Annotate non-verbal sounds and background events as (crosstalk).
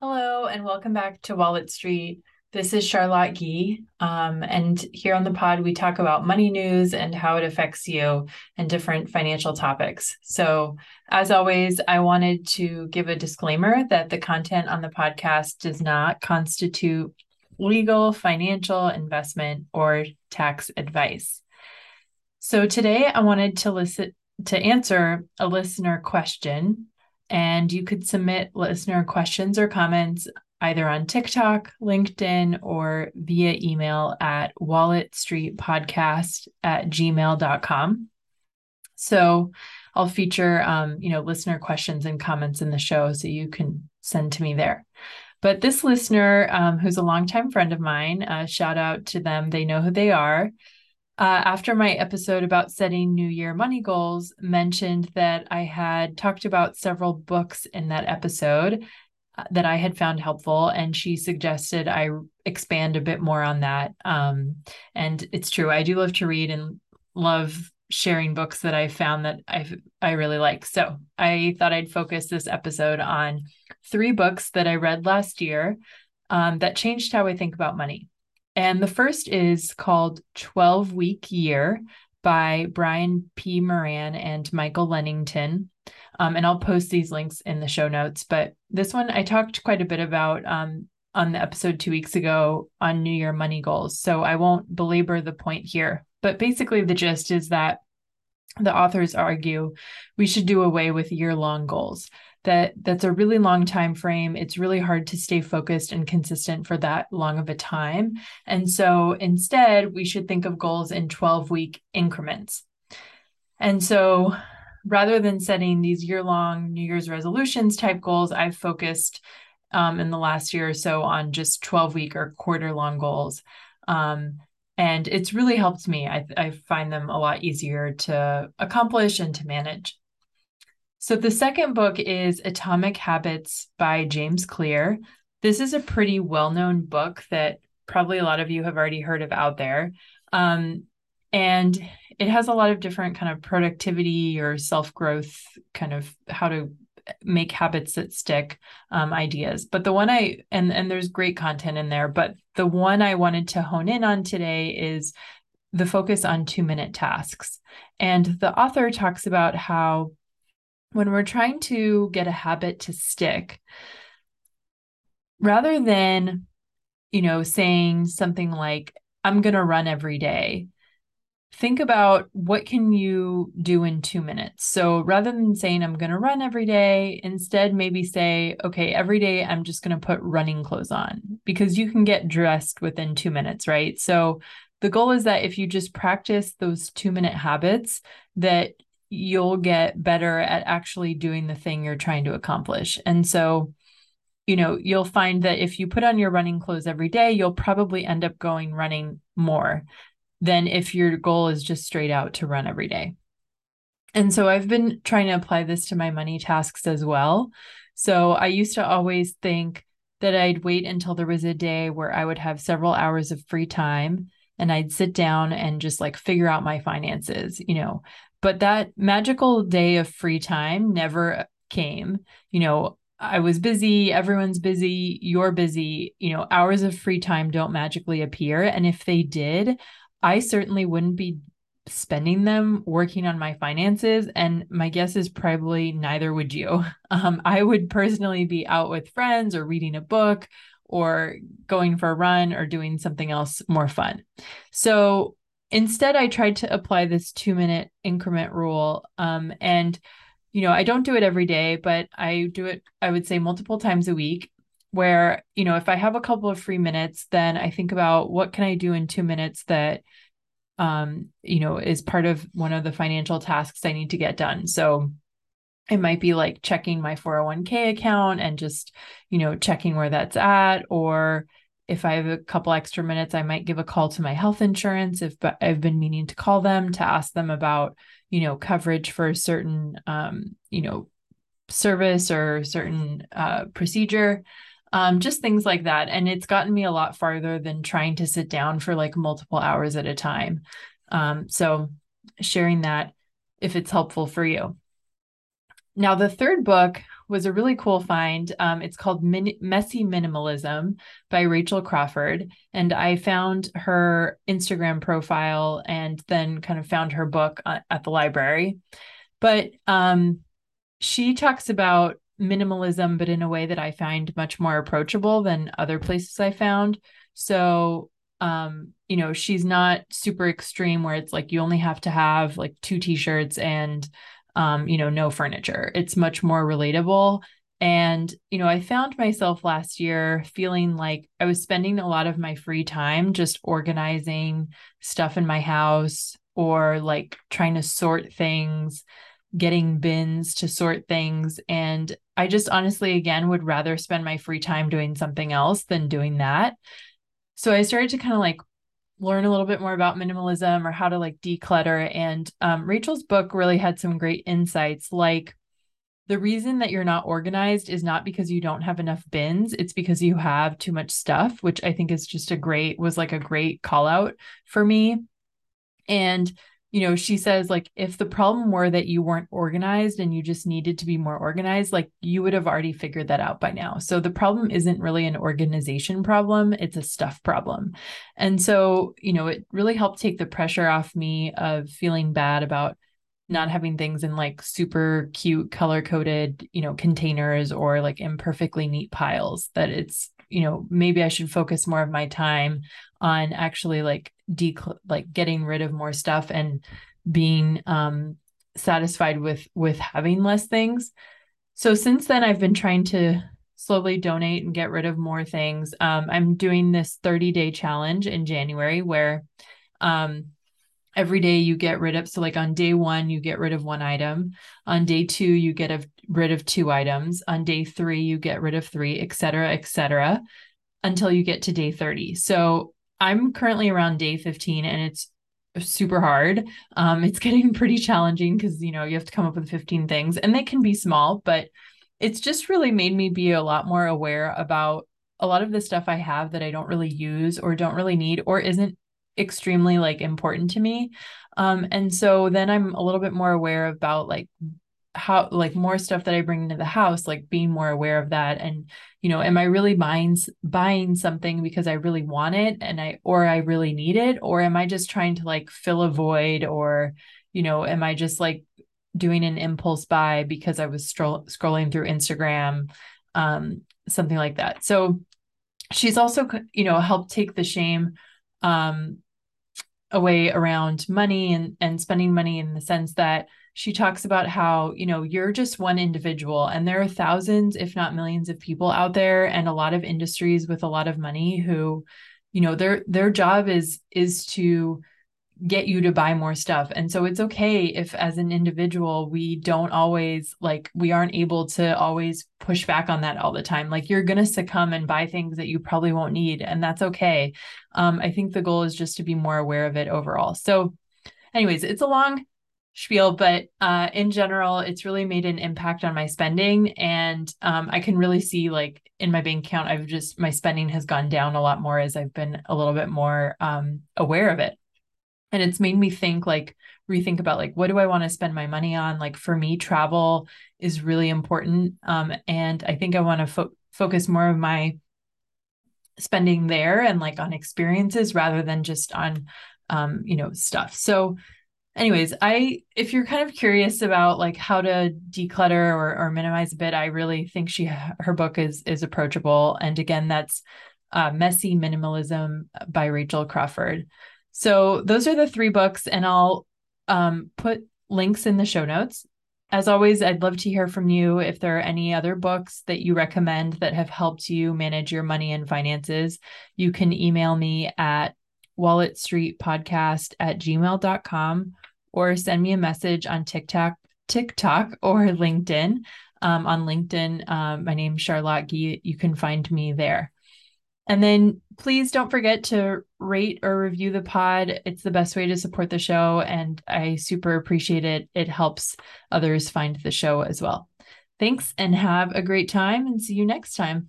Hello, and welcome back to Wallet Street. This is Charlotte Gee. Um, and here on the pod, we talk about money news and how it affects you and different financial topics. So, as always, I wanted to give a disclaimer that the content on the podcast does not constitute legal, financial, investment, or tax advice. So, today I wanted to listen to answer a listener question and you could submit listener questions or comments either on TikTok, LinkedIn, or via email at walletstreetpodcast at gmail.com. So I'll feature, um, you know, listener questions and comments in the show so you can send to me there. But this listener, um, who's a longtime friend of mine, uh, shout out to them. They know who they are uh, after my episode about setting New Year money goals, mentioned that I had talked about several books in that episode uh, that I had found helpful, and she suggested I expand a bit more on that. Um, and it's true, I do love to read and love sharing books that I found that I I really like. So I thought I'd focus this episode on three books that I read last year um, that changed how I think about money. And the first is called 12 Week Year by Brian P. Moran and Michael Lennington. Um, and I'll post these links in the show notes. But this one I talked quite a bit about um, on the episode two weeks ago on New Year money goals. So I won't belabor the point here. But basically, the gist is that the authors argue we should do away with year long goals that that's a really long time frame. It's really hard to stay focused and consistent for that long of a time. And so instead we should think of goals in 12 week increments. And so rather than setting these year long new year's resolutions type goals i've focused um, in the last year or so on just 12 week or quarter long goals. Um, and it's really helped me. I, I find them a lot easier to accomplish and to manage so the second book is Atomic Habits by James Clear. This is a pretty well-known book that probably a lot of you have already heard of out there. Um, and it has a lot of different kind of productivity or self-growth kind of how to make habits that stick um, ideas but the one i and and there's great content in there but the one i wanted to hone in on today is the focus on two minute tasks and the author talks about how when we're trying to get a habit to stick, rather than, you know, saying something like, I'm going to run every day, think about what can you do in two minutes. So rather than saying i'm going to run every day instead maybe say okay every day i'm just going to put running clothes on because you can get dressed within two minutes right? So the goal is that if you just practice those two minute habits that you'll get better at actually doing the thing you're trying to accomplish. And so, you know, you'll find that if you put on your running clothes every day, you'll probably end up going running more than if your goal is just straight out to run every day. And so I've been trying to apply this to my money tasks as well. So I used to always think that I'd wait until there was a day where I would have several hours of free time and I'd sit down and just like figure out my finances, you know, but that magical day of free time never came. You know, I was busy, everyone's busy, you're busy. You know, hours of free time don't magically appear. And if they did, I certainly wouldn't be spending them working on my finances. And my guess is probably neither would you. (laughs) Um, I would personally be out with friends or reading a book or going for a run or doing something else more fun. So instead i tried to apply this two minute increment rule um, and you know i don't do it every day but i do it i would say multiple times a week where you know if i have a couple of free minutes then i think about what can i do in two minutes that um you know is part of one of the financial tasks i need to get done so it might be like checking my 401k account and just you know checking where that's at or if I have a couple extra minutes, I might give a call to my health insurance if I've been meaning to call them to ask them about, you know, coverage for a certain, um, you know, service or certain uh, procedure, um, just things like that. And it's gotten me a lot farther than trying to sit down for like multiple hours at a time. Um, so sharing that if it's helpful for you. Now, the third book was a really cool find. Um, it's called Min- Messy Minimalism by Rachel Crawford. And I found her Instagram profile and then kind of found her book uh, at the library. But um, she talks about minimalism, but in a way that I find much more approachable than other places I found. So, um, you know, she's not super extreme where it's like you only have to have like two t-shirts and um, you know, no furniture. It's much more relatable. And, you know, I found myself last year feeling like I was spending a lot of my free time just organizing stuff in my house or like trying to sort things, getting bins to sort things. And I just honestly, again, would rather spend my free time doing something else than doing that. So I started to kind of like learn a little bit more about minimalism or how to like declutter. And um, Rachel's book really had some great insights like, the reason that you're not organized is not because you don't have enough bins it's because you have too much stuff which i think is just a great was like a great call out for me and you know, she says, like, if the problem were that you weren't organized and you just needed to be more organized, like, you would have already figured that out by now. So the problem isn't really an organization problem, it's a stuff problem. And so, you know, it really helped take the pressure off me of feeling bad about not having things in like super cute color coded you know containers or like imperfectly neat piles that it's you know maybe i should focus more of my time on actually like de like getting rid of more stuff and being um satisfied with with having less things. So since then i've been trying to slowly donate and get rid of more things. Um i'm doing this 30 day challenge in january where um every day you get rid of so like on day one you get rid of one item. On day two you get a, rid of two items. On day three you get rid of three et cetera et cetera until you get to day 30 so i'm currently around day 15 and it's super hard. Um, it's (laughs) getting pretty challenging because you know you have to come up with 15 things and they can be small but it's just really made me be a lot more aware about a lot of the stuff i have that i don't really use or don't really need or isn't extremely like important to me. Um and so then i'm a little bit more aware about like how like more stuff that i bring into the house like being more aware of that and you know am i really buying buying something because i really want it and i or i really need it? Or am i just trying to like fill a void or you know am i just like doing an impulse buy because i was stro- scrolling through instagram um something like that? So she's also you know helped take the shame um a way around money and and spending money in the sense that she talks about how you know you're just one individual and there are thousands if not millions of people out there and a lot of industries with a lot of money who you know their their job is is to get you to buy more stuff. And so it's okay if as an individual we don't always like we aren't able to always push back on that all the time. Like you're going to succumb and buy things that you probably won't need and that's okay. Um I think the goal is just to be more aware of it overall. So anyways, it's a long spiel, but uh, in general, it's really made an impact on my spending. And um, I can really see, like, in my bank account, I've just, my spending has gone down a lot more as I've been a little bit more um, aware of it. And it's made me think like rethink about like what do i want to spend my money on? Like for me travel is really important um, and i think i want to fo- focus more of my spending there and like on experiences rather than just on um, you know stuff. So anyways i if you're kind of curious about like how to declutter or, or minimize a bit i really think she her book is is approachable and again that's uh, messy minimalism by rachel crawford so those are the three books, and I'll um, put links in the show notes. As always, I'd love to hear from you if there are any other books that you recommend that have helped you manage your money and finances. You can email me at walletstreetpodcast at gmail.com or send me a message on TikTok, TikTok or LinkedIn. Um, on LinkedIn, um, my name's Charlotte Gee. You can find me there. And then please don't forget to rate or review the pod. It's the best way to support the show. And I super appreciate it. It helps others find the show as well. Thanks and have a great time and see you next time.